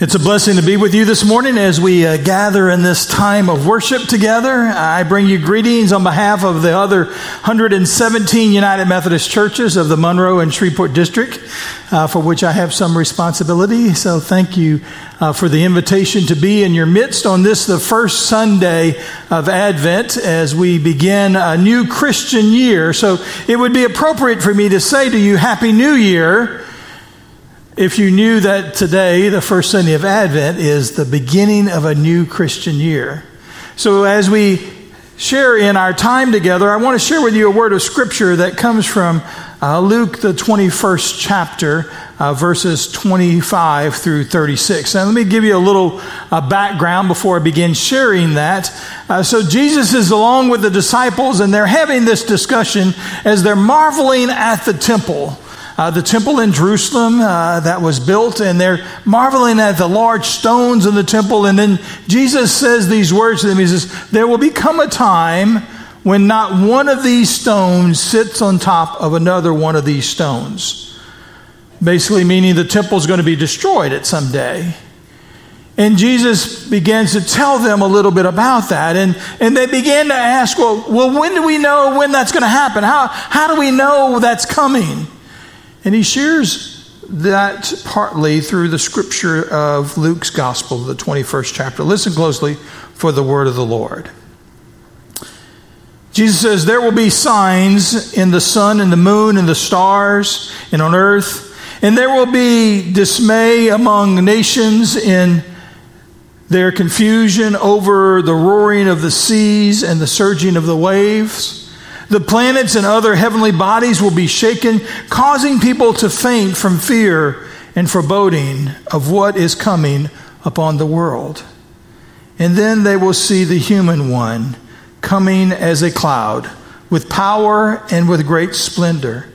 It's a blessing to be with you this morning as we uh, gather in this time of worship together. I bring you greetings on behalf of the other 117 United Methodist churches of the Monroe and Shreveport district, uh, for which I have some responsibility. So thank you uh, for the invitation to be in your midst on this, the first Sunday of Advent as we begin a new Christian year. So it would be appropriate for me to say to you, Happy New Year if you knew that today, the first Sunday of Advent, is the beginning of a new Christian year. So as we share in our time together, I want to share with you a word of scripture that comes from uh, Luke, the 21st chapter, uh, verses 25 through 36. And let me give you a little uh, background before I begin sharing that. Uh, so Jesus is along with the disciples and they're having this discussion as they're marveling at the temple uh, the temple in Jerusalem uh, that was built, and they're marveling at the large stones in the temple. And then Jesus says these words to them He says, There will become a time when not one of these stones sits on top of another one of these stones. Basically, meaning the temple is going to be destroyed at some day. And Jesus begins to tell them a little bit about that. And, and they began to ask, well, well, when do we know when that's going to happen? How, how do we know that's coming? And he shares that partly through the scripture of Luke's gospel, the 21st chapter. Listen closely for the word of the Lord. Jesus says, There will be signs in the sun and the moon and the stars and on earth, and there will be dismay among nations in their confusion over the roaring of the seas and the surging of the waves. The planets and other heavenly bodies will be shaken, causing people to faint from fear and foreboding of what is coming upon the world. And then they will see the human one coming as a cloud with power and with great splendor.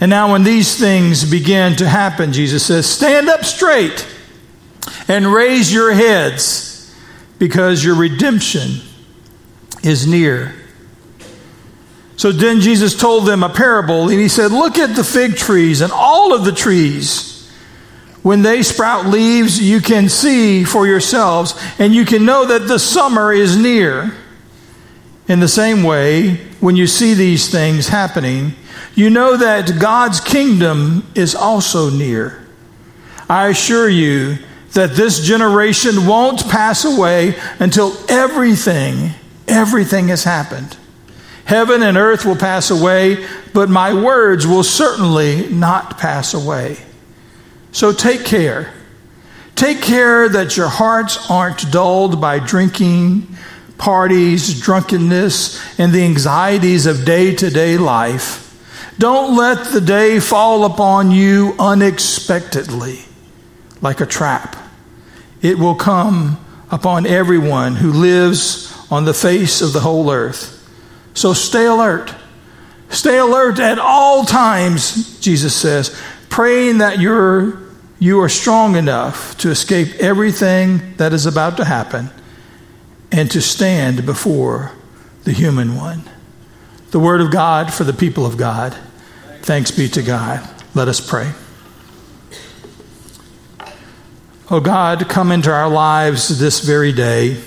And now, when these things begin to happen, Jesus says, Stand up straight and raise your heads because your redemption is near. So then Jesus told them a parable, and he said, Look at the fig trees and all of the trees. When they sprout leaves, you can see for yourselves, and you can know that the summer is near. In the same way, when you see these things happening, you know that God's kingdom is also near. I assure you that this generation won't pass away until everything, everything has happened. Heaven and earth will pass away, but my words will certainly not pass away. So take care. Take care that your hearts aren't dulled by drinking, parties, drunkenness, and the anxieties of day to day life. Don't let the day fall upon you unexpectedly like a trap. It will come upon everyone who lives on the face of the whole earth. So stay alert. Stay alert at all times, Jesus says, praying that you're, you are strong enough to escape everything that is about to happen and to stand before the human one. The word of God for the people of God. Thanks be to God. Let us pray. Oh God, come into our lives this very day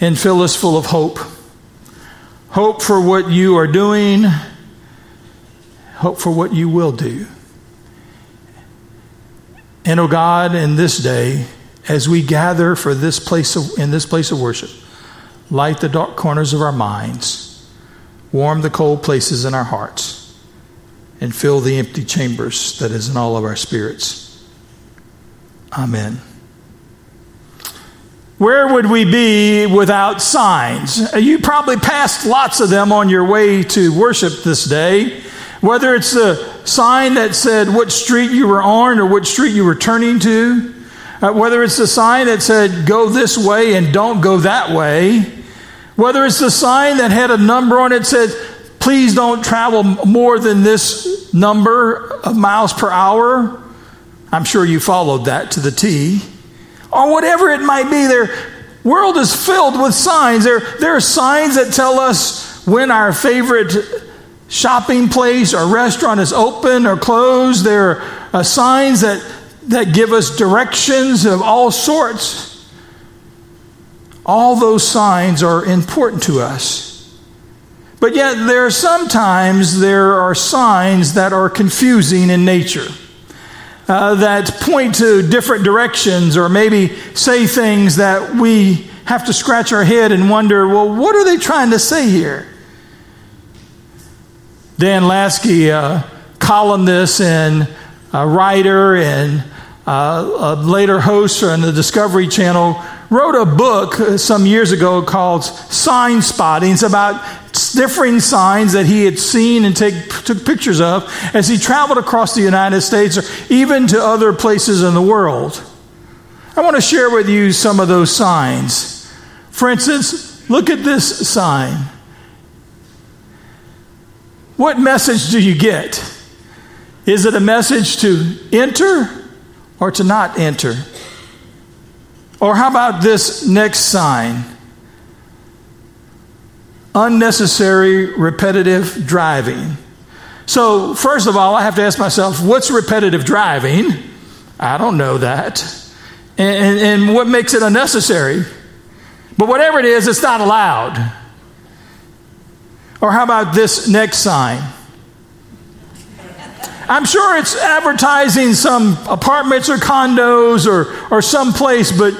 and fill us full of hope hope for what you are doing, hope for what you will do. And oh God, in this day, as we gather for this place of, in this place of worship, light the dark corners of our minds, warm the cold places in our hearts, and fill the empty chambers that is in all of our spirits. Amen. Where would we be without signs? You probably passed lots of them on your way to worship this day. Whether it's a sign that said what street you were on or what street you were turning to, uh, whether it's a sign that said go this way and don't go that way, whether it's a sign that had a number on it that said please don't travel more than this number of miles per hour. I'm sure you followed that to the T or whatever it might be. Their world is filled with signs. There, there are signs that tell us when our favorite shopping place or restaurant is open or closed. There are uh, signs that that give us directions of all sorts. All those signs are important to us. But yet, there are sometimes there are signs that are confusing in nature, uh, that point to different directions, or maybe say things that we have to scratch our head and wonder, well, what are they trying to say here? Dan Lansky, a columnist and a writer and a later host on the Discovery Channel, wrote a book some years ago called Sign Spotting. It's about differing signs that he had seen and take, took pictures of as he traveled across the United States or even to other places in the world. I want to share with you some of those signs. For instance, look at this sign. What message do you get? Is it a message to enter or to not enter? Or how about this next sign? Unnecessary repetitive driving. So, first of all, I have to ask myself, what's repetitive driving? I don't know that. And, and, and what makes it unnecessary? But whatever it is, it's not allowed. Or how about this next sign? I'm sure it's advertising some apartments or condos or, or some place, but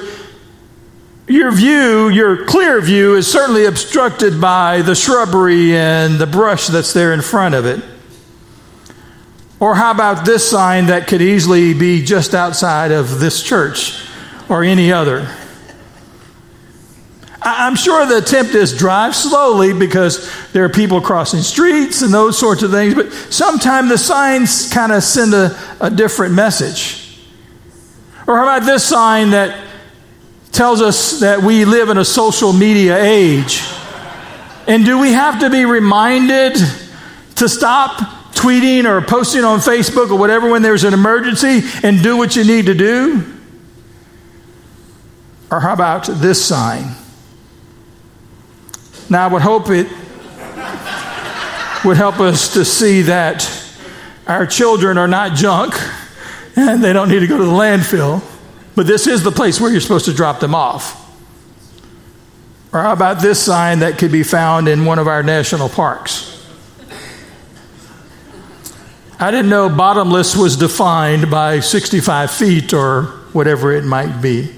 your view, your clear view, is certainly obstructed by the shrubbery and the brush that's there in front of it. Or how about this sign that could easily be just outside of this church or any other? I'm sure the attempt is drive slowly because there are people crossing streets and those sorts of things, but sometimes the signs kind of send a, a different message. Or how about this sign that tells us that we live in a social media age? And do we have to be reminded to stop tweeting or posting on Facebook or whatever when there's an emergency and do what you need to do? Or how about this sign? Now, I would hope it would help us to see that our children are not junk and they don't need to go to the landfill, but this is the place where you're supposed to drop them off. Or how about this sign that could be found in one of our national parks? I didn't know bottomless was defined by 65 feet or whatever it might be.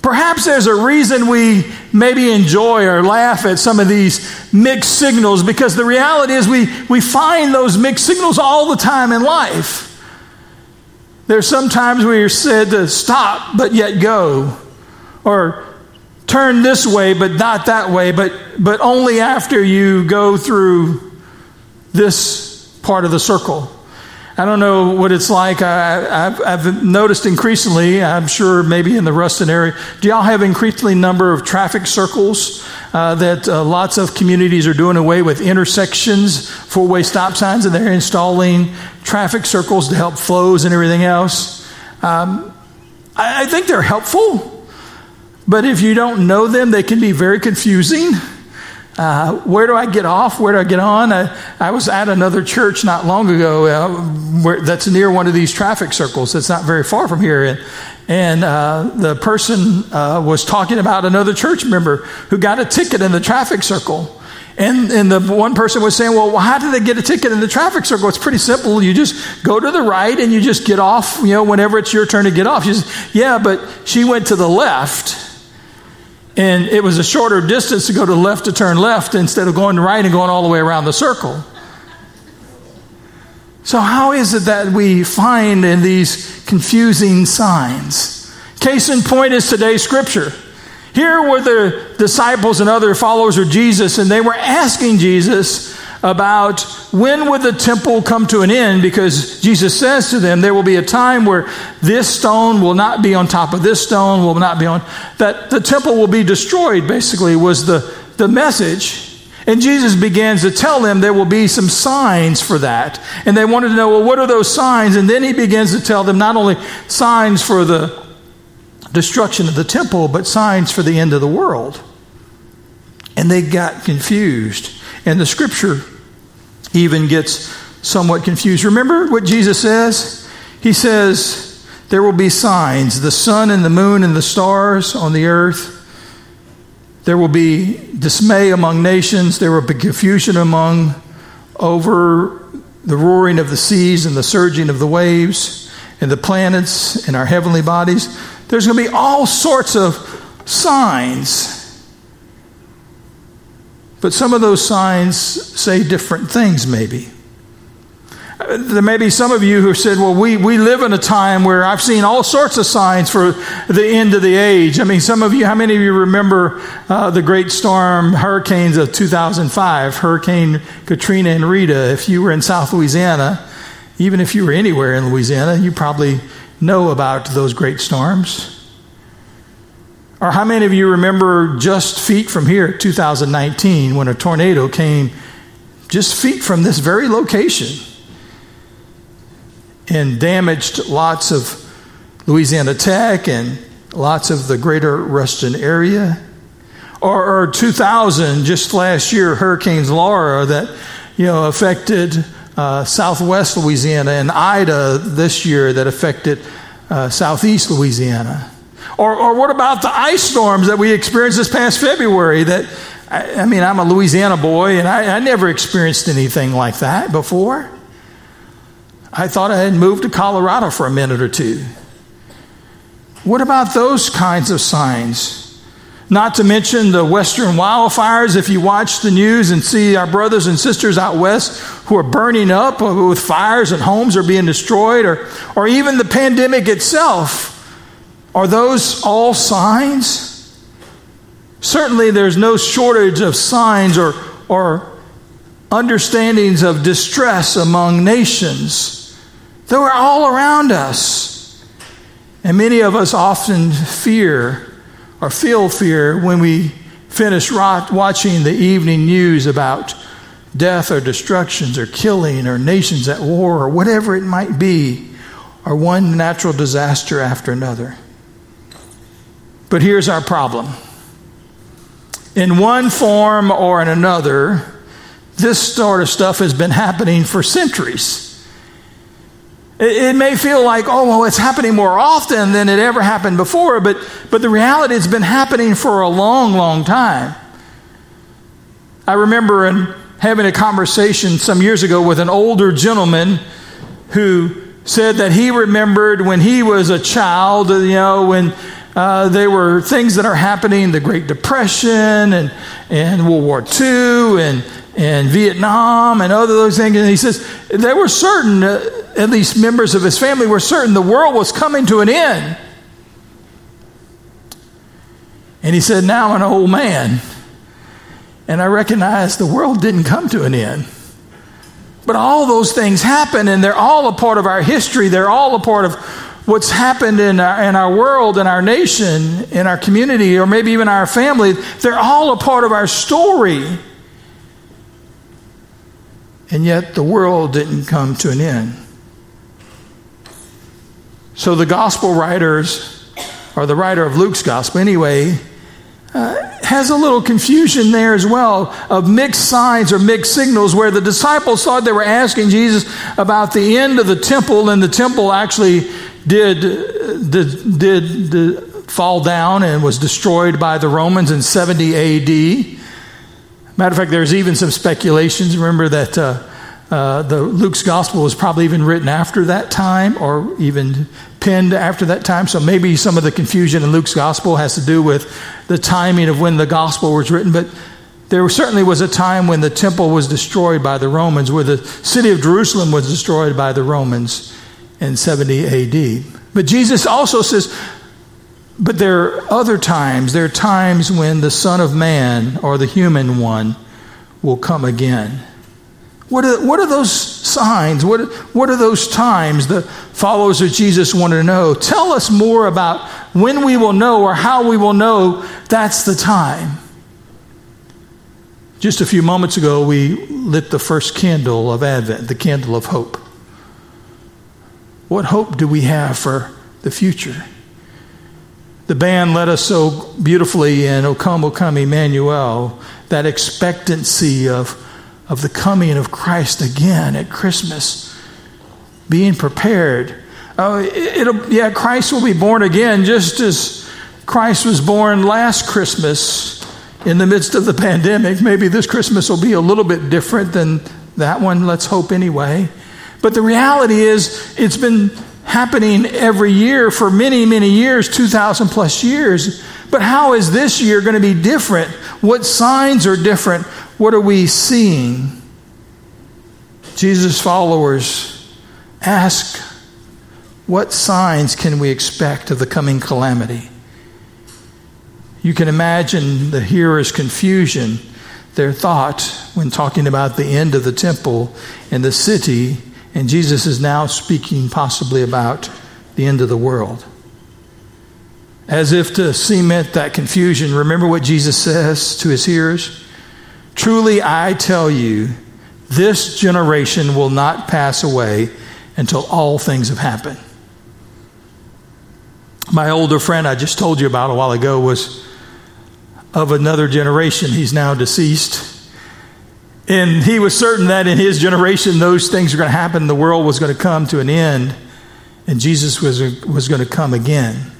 Perhaps there's a reason we maybe enjoy or laugh at some of these mixed signals because the reality is we, we find those mixed signals all the time in life. There's sometimes where you're said to stop but yet go, or turn this way but not that way, but, but only after you go through this part of the circle. I don't know what it's like. I, have noticed increasingly, I'm sure maybe in the Ruston area, do y'all have increasingly number of traffic circles uh, that uh, lots of communities are doing away with intersections, four way stop signs, and they're installing traffic circles to help flows and everything else. Um, I, I think they're helpful, but if you don't know them, they can be very confusing. Uh, where do I get off? Where do I get on? I, I was at another church not long ago uh, where, that's near one of these traffic circles. It's not very far from here. And, and uh, the person uh, was talking about another church member who got a ticket in the traffic circle. And, and the one person was saying, well, how did they get a ticket in the traffic circle? It's pretty simple. You just go to the right and you just get off, you know, whenever it's your turn to get off. She says, yeah, but she went to the left and it was a shorter distance to go to the left to turn left instead of going to right and going all the way around the circle. So, how is it that we find in these confusing signs? Case in point is today's scripture. Here were the disciples and other followers of Jesus, and they were asking Jesus about when would the temple come to an end because Jesus says to them there will be a time where this stone will not be on top of this stone will not be on that the temple will be destroyed basically was the the message and Jesus begins to tell them there will be some signs for that. And they wanted to know, well, what are those signs? And then he begins to tell them not only signs for the destruction of the temple, but signs for the end of the world. And they got confused. And the scripture even gets somewhat confused. Remember what Jesus says? He says, there will be signs the sun and the moon and the stars on the earth. There will be dismay among nations. There will be confusion among over the roaring of the seas and the surging of the waves and the planets and our heavenly bodies. There's going to be all sorts of signs. But some of those signs say different things, maybe. There may be some of you who said, Well, we, we live in a time where I've seen all sorts of signs for the end of the age. I mean, some of you, how many of you remember uh, the great storm hurricanes of 2005, Hurricane Katrina and Rita? If you were in South Louisiana, even if you were anywhere in Louisiana, you probably know about those great storms. Or how many of you remember just feet from here, 2019, when a tornado came just feet from this very location and damaged lots of Louisiana Tech and lots of the greater Ruston area? Or, or 2000, just last year, Hurricanes Laura that you know affected uh, southwest Louisiana and Ida this year that affected uh, southeast Louisiana. Or, or what about the ice storms that we experienced this past February? That I, I mean, I'm a Louisiana boy, and I, I never experienced anything like that before. I thought I had moved to Colorado for a minute or two. What about those kinds of signs? Not to mention the western wildfires. If you watch the news and see our brothers and sisters out west who are burning up with fires and homes are being destroyed, or, or even the pandemic itself, are those all signs? Certainly, there's no shortage of signs or, or understandings of distress among nations. They were all around us. And many of us often fear or feel fear when we finish watching the evening news about death or destructions or killing or nations at war or whatever it might be, or one natural disaster after another. But here's our problem. In one form or in another, this sort of stuff has been happening for centuries. It, may feel like, oh, well, it's happening more often than it ever happened before, but, but the reality it's been happening for a long, long time. I remember in having a conversation some years ago with an older gentleman who said that he remembered when he was a child, you know, when uh, there were things that are happening, the Great Depression and, and World War II and, and Vietnam and other those things. And he says there were certain, uh, at least members of his family were certain the world was coming to an end. And he said, Now I'm an old man. And I recognize the world didn't come to an end. But all those things happen, and they're all a part of our history. They're all a part of what's happened in our, in our world, in our nation, in our community, or maybe even our family, they're all a part of our story. And yet the world didn't come to an end. So the gospel writers, or the writer of Luke's gospel anyway, uh, has a little confusion there as well of mixed signs or mixed signals where the disciples thought they were asking Jesus about the end of the temple, and the temple actually did, did, did, did fall down and was destroyed by the Romans in 70 AD. Matter of fact, there's even some speculations. Remember that uh, uh, the Luke's gospel was probably even written after that time, or even penned after that time. So maybe some of the confusion in Luke's gospel has to do with the timing of when the gospel was written. But there certainly was a time when the temple was destroyed by the Romans, where the city of Jerusalem was destroyed by the Romans in 70 AD. But Jesus also says, but there are other times, there are times when the Son of Man or the human one will come again. What are, what are those signs? What, what are those times the followers of Jesus want to know? Tell us more about when we will know or how we will know that's the time. Just a few moments ago, we lit the first candle of Advent, the candle of hope. What hope do we have for the future? The band led us so beautifully in O Come, O Come, Emmanuel, that expectancy of, of the coming of Christ again at Christmas, being prepared. Uh, it, will yeah, Christ will be born again just as Christ was born last Christmas in the midst of the pandemic. Maybe this Christmas will be a little bit different than that one. Let's hope anyway. But the reality is, it's been happening every year for many, many years, 2,000 plus years. But how is this year going to be different? What signs are different? What are we seeing? Jesus' followers ask what signs can we expect of the coming calamity? You can imagine the hearer's confusion, their thought when talking about the end of the temple and the city, and Jesus is now speaking possibly about the end of the world. As if to cement that confusion, remember what Jesus says to his hearers? Truly, I tell you, this generation will not pass away until all things have happened. My older friend I just told you about a while ago was of another generation. He's now deceased. And he was certain that in his generation, those things were going to happen. The world was going to come to an end, and Jesus was, was going to come again.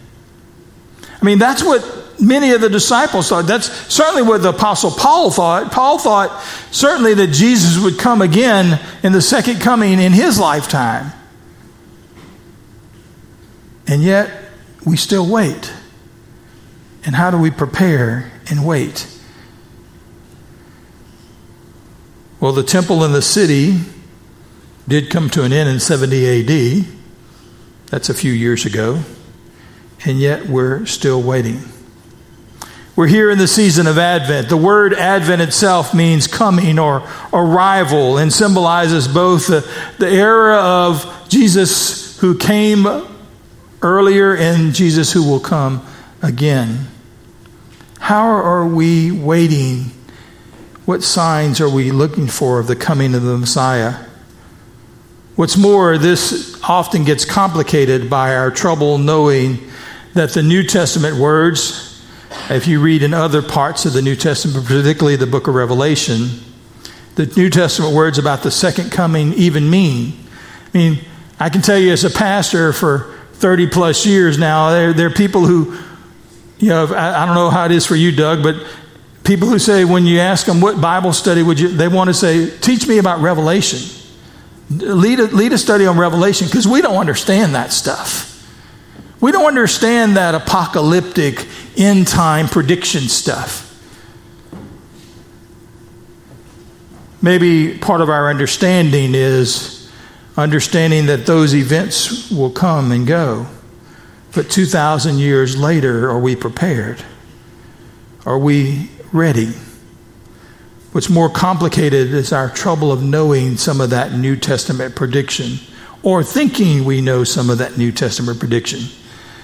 I mean, that's what many of the disciples thought. That's certainly what the Apostle Paul thought. Paul thought certainly that Jesus would come again in the second coming in his lifetime. And yet, we still wait. And how do we prepare and wait? Well, the temple in the city did come to an end in 70 AD. That's a few years ago. And yet we're still waiting. We're here in the season of Advent. The word Advent itself means coming or arrival and symbolizes both the, the era of Jesus who came earlier and Jesus who will come again. How are we waiting? What signs are we looking for of the coming of the Messiah? What's more, this often gets complicated by our trouble knowing that the New Testament words, if you read in other parts of the New Testament, particularly the book of Revelation, the New Testament words about the second coming even mean. I mean, I can tell you as a pastor for 30 plus years now. There, there are people who, you know, I, I don't know how it is for you, Doug, but people who say when you ask them what Bible study would you, they want to say, teach me about Revelation. Lead a, lead a study on Revelation because we don't understand that stuff. We don't understand that apocalyptic end time prediction stuff. Maybe part of our understanding is understanding that those events will come and go. But 2,000 years later, are we prepared? Are we ready? What's more complicated is our trouble of knowing some of that New Testament prediction or thinking we know some of that New Testament prediction.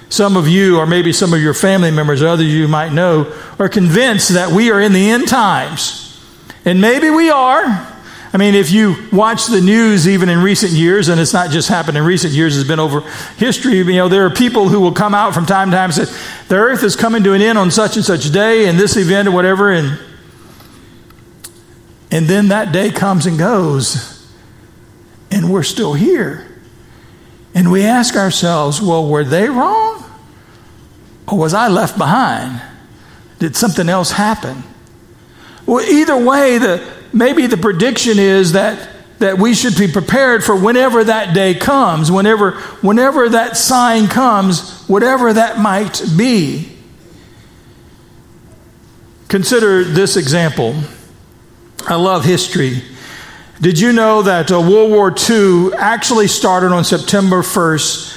Some of you, or maybe some of your family members, or others you might know, are convinced that we are in the end times. And maybe we are. I mean, if you watch the news even in recent years, and it's not just happened in recent years, it's been over history, you know, there are people who will come out from time to time and say, the earth is coming to an end on such and such day, and this event or whatever, and and then that day comes and goes, and we're still here. And we ask ourselves, well, were they wrong? Or was I left behind? Did something else happen? Well, either way, the, maybe the prediction is that that we should be prepared for whenever that day comes, whenever, whenever that sign comes, whatever that might be. Consider this example. I love history. Did you know that uh, World War II actually started on September 1st,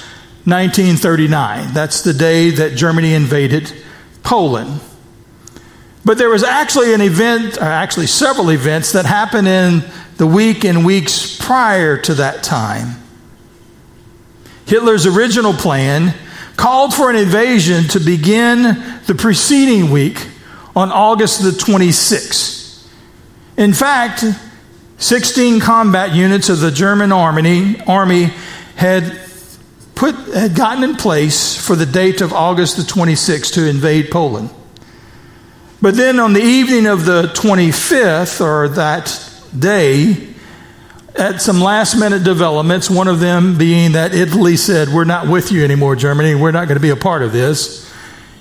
1939? That's the day that Germany invaded Poland. But there was actually an event, or actually several events, that happened in the week and weeks prior to that time. Hitler's original plan called for an invasion to begin the preceding week on August the 26th. In fact, 16 combat units of the German army, army had, put, had gotten in place for the date of August the 26th to invade Poland. But then on the evening of the 25th, or that day, at some last minute developments, one of them being that Italy said, We're not with you anymore, Germany. We're not going to be a part of this.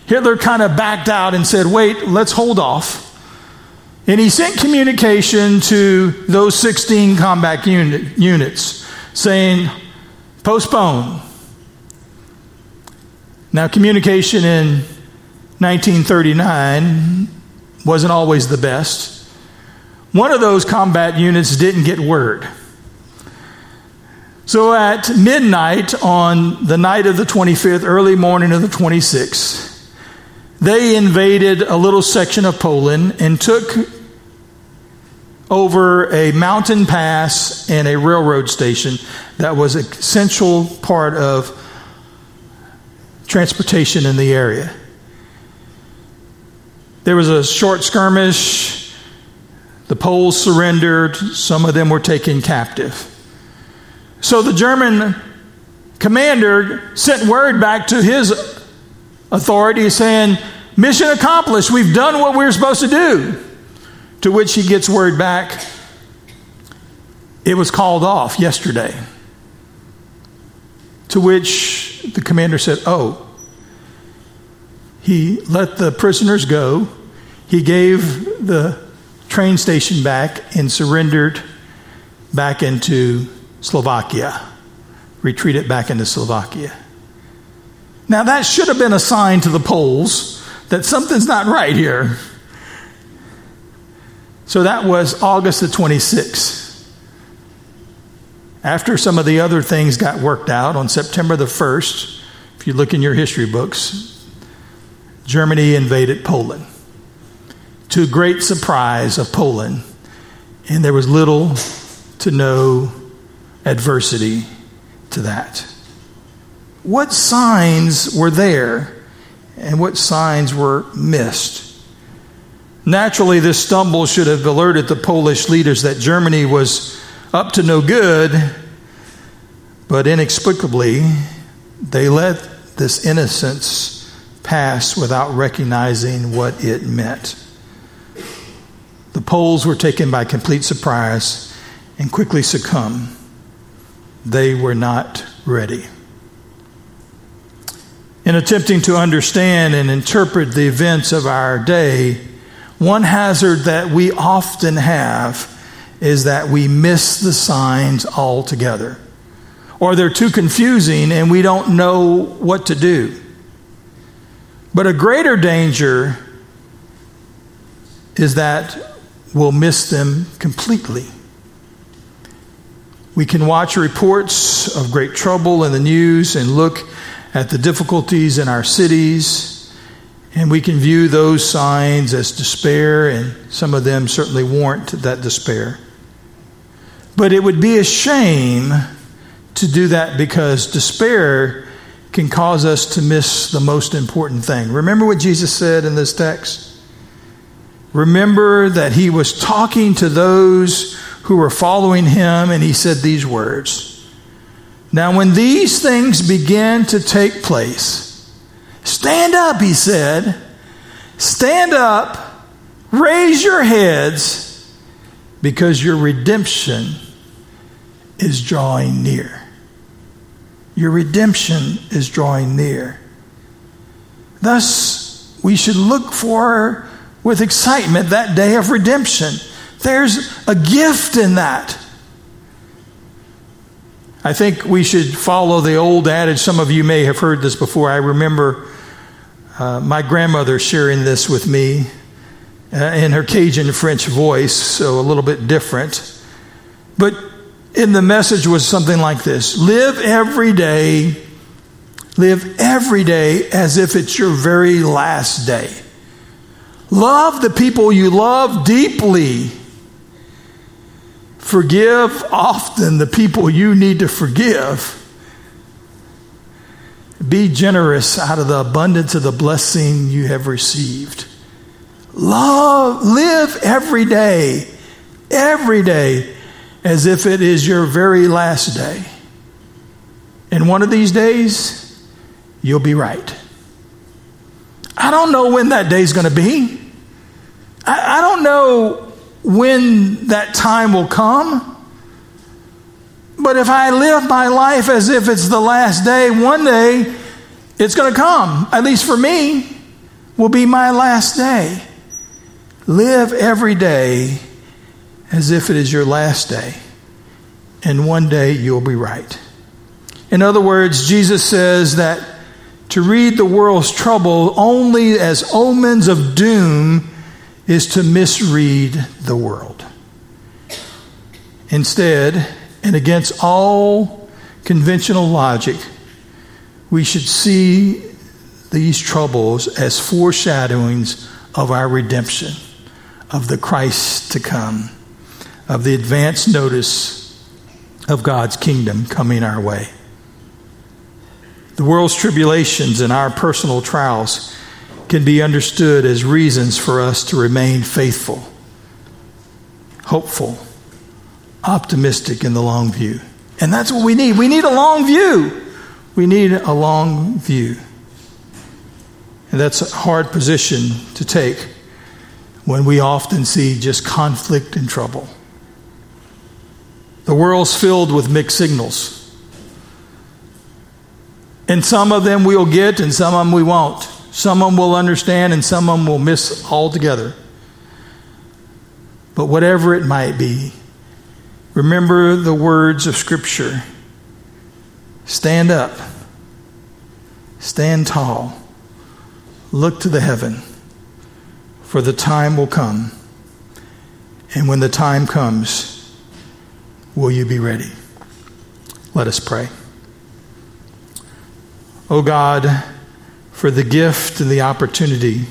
Hitler kind of backed out and said, Wait, let's hold off. And he sent communication to those 16 combat unit, units saying, Postpone. Now, communication in 1939 wasn't always the best. One of those combat units didn't get word. So at midnight on the night of the 25th, early morning of the 26th, they invaded a little section of Poland and took over a mountain pass and a railroad station that was a central part of transportation in the area. There was a short skirmish. The Poles surrendered. Some of them were taken captive. So the German commander sent word back to his authority saying, Mission accomplished. We've done what we were supposed to do. To which he gets word back, It was called off yesterday. To which the commander said, Oh, he let the prisoners go. He gave the train station back and surrendered back into Slovakia, retreated back into Slovakia. Now, that should have been a sign to the Poles that something's not right here. So that was August the 26th. After some of the other things got worked out, on September the 1st, if you look in your history books, Germany invaded Poland. To great surprise of Poland, and there was little to no adversity to that. What signs were there and what signs were missed? Naturally, this stumble should have alerted the Polish leaders that Germany was up to no good, but inexplicably, they let this innocence pass without recognizing what it meant. The Poles were taken by complete surprise and quickly succumbed they were not ready. In attempting to understand and interpret the events of our day, one hazard that we often have is that we miss the signs altogether. Or they're too confusing and we don't know what to do. But a greater danger is that we'll miss them completely. We can watch reports of great trouble in the news and look at the difficulties in our cities, and we can view those signs as despair, and some of them certainly warrant that despair. But it would be a shame to do that because despair can cause us to miss the most important thing. Remember what Jesus said in this text? Remember that he was talking to those who were following him, and he said these words Now, when these things begin to take place, stand up, he said. Stand up, raise your heads, because your redemption is drawing near. Your redemption is drawing near. Thus, we should look for with excitement that day of redemption. There's a gift in that. I think we should follow the old adage. Some of you may have heard this before. I remember uh, my grandmother sharing this with me uh, in her Cajun French voice, so a little bit different. But in the message was something like this Live every day, live every day as if it's your very last day. Love the people you love deeply Forgive often the people you need to forgive. Be generous out of the abundance of the blessing you have received. Love, live every day, every day, as if it is your very last day. And one of these days, you'll be right. I don't know when that day is going to be. I, I don't know when that time will come. But if I live my life as if it's the last day, one day it's going to come. At least for me, will be my last day. Live every day as if it is your last day, and one day you'll be right. In other words, Jesus says that to read the world's trouble only as omens of doom is to misread the world. Instead, and against all conventional logic, we should see these troubles as foreshadowings of our redemption of the Christ to come, of the advance notice of God's kingdom coming our way. The world's tribulations and our personal trials can be understood as reasons for us to remain faithful, hopeful, optimistic in the long view. And that's what we need. We need a long view. We need a long view. And that's a hard position to take when we often see just conflict and trouble. The world's filled with mixed signals. And some of them we'll get, and some of them we won't. Some of them we'll understand, and some of them we'll miss altogether. But whatever it might be, remember the words of Scripture stand up, stand tall, look to the heaven for the time will come. And when the time comes, will you be ready? Let us pray. O oh God, for the gift and the opportunity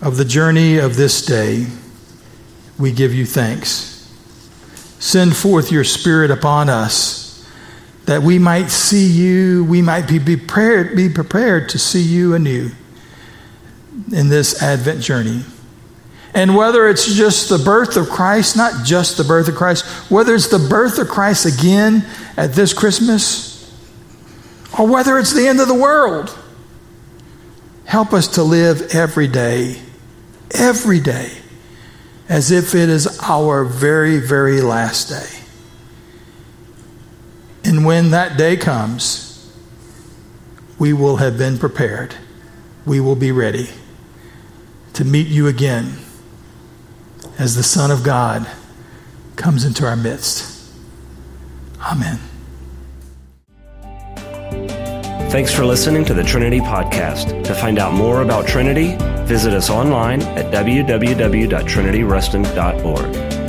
of the journey of this day, we give you thanks. Send forth your Spirit upon us that we might see you, we might be prepared, be prepared to see you anew in this Advent journey. And whether it's just the birth of Christ, not just the birth of Christ, whether it's the birth of Christ again at this Christmas, or whether it's the end of the world, help us to live every day, every day, as if it is our very, very last day. And when that day comes, we will have been prepared. We will be ready to meet you again as the Son of God comes into our midst. Amen. Thanks for listening to the Trinity Podcast. To find out more about Trinity, visit us online at www.trinityruston.org.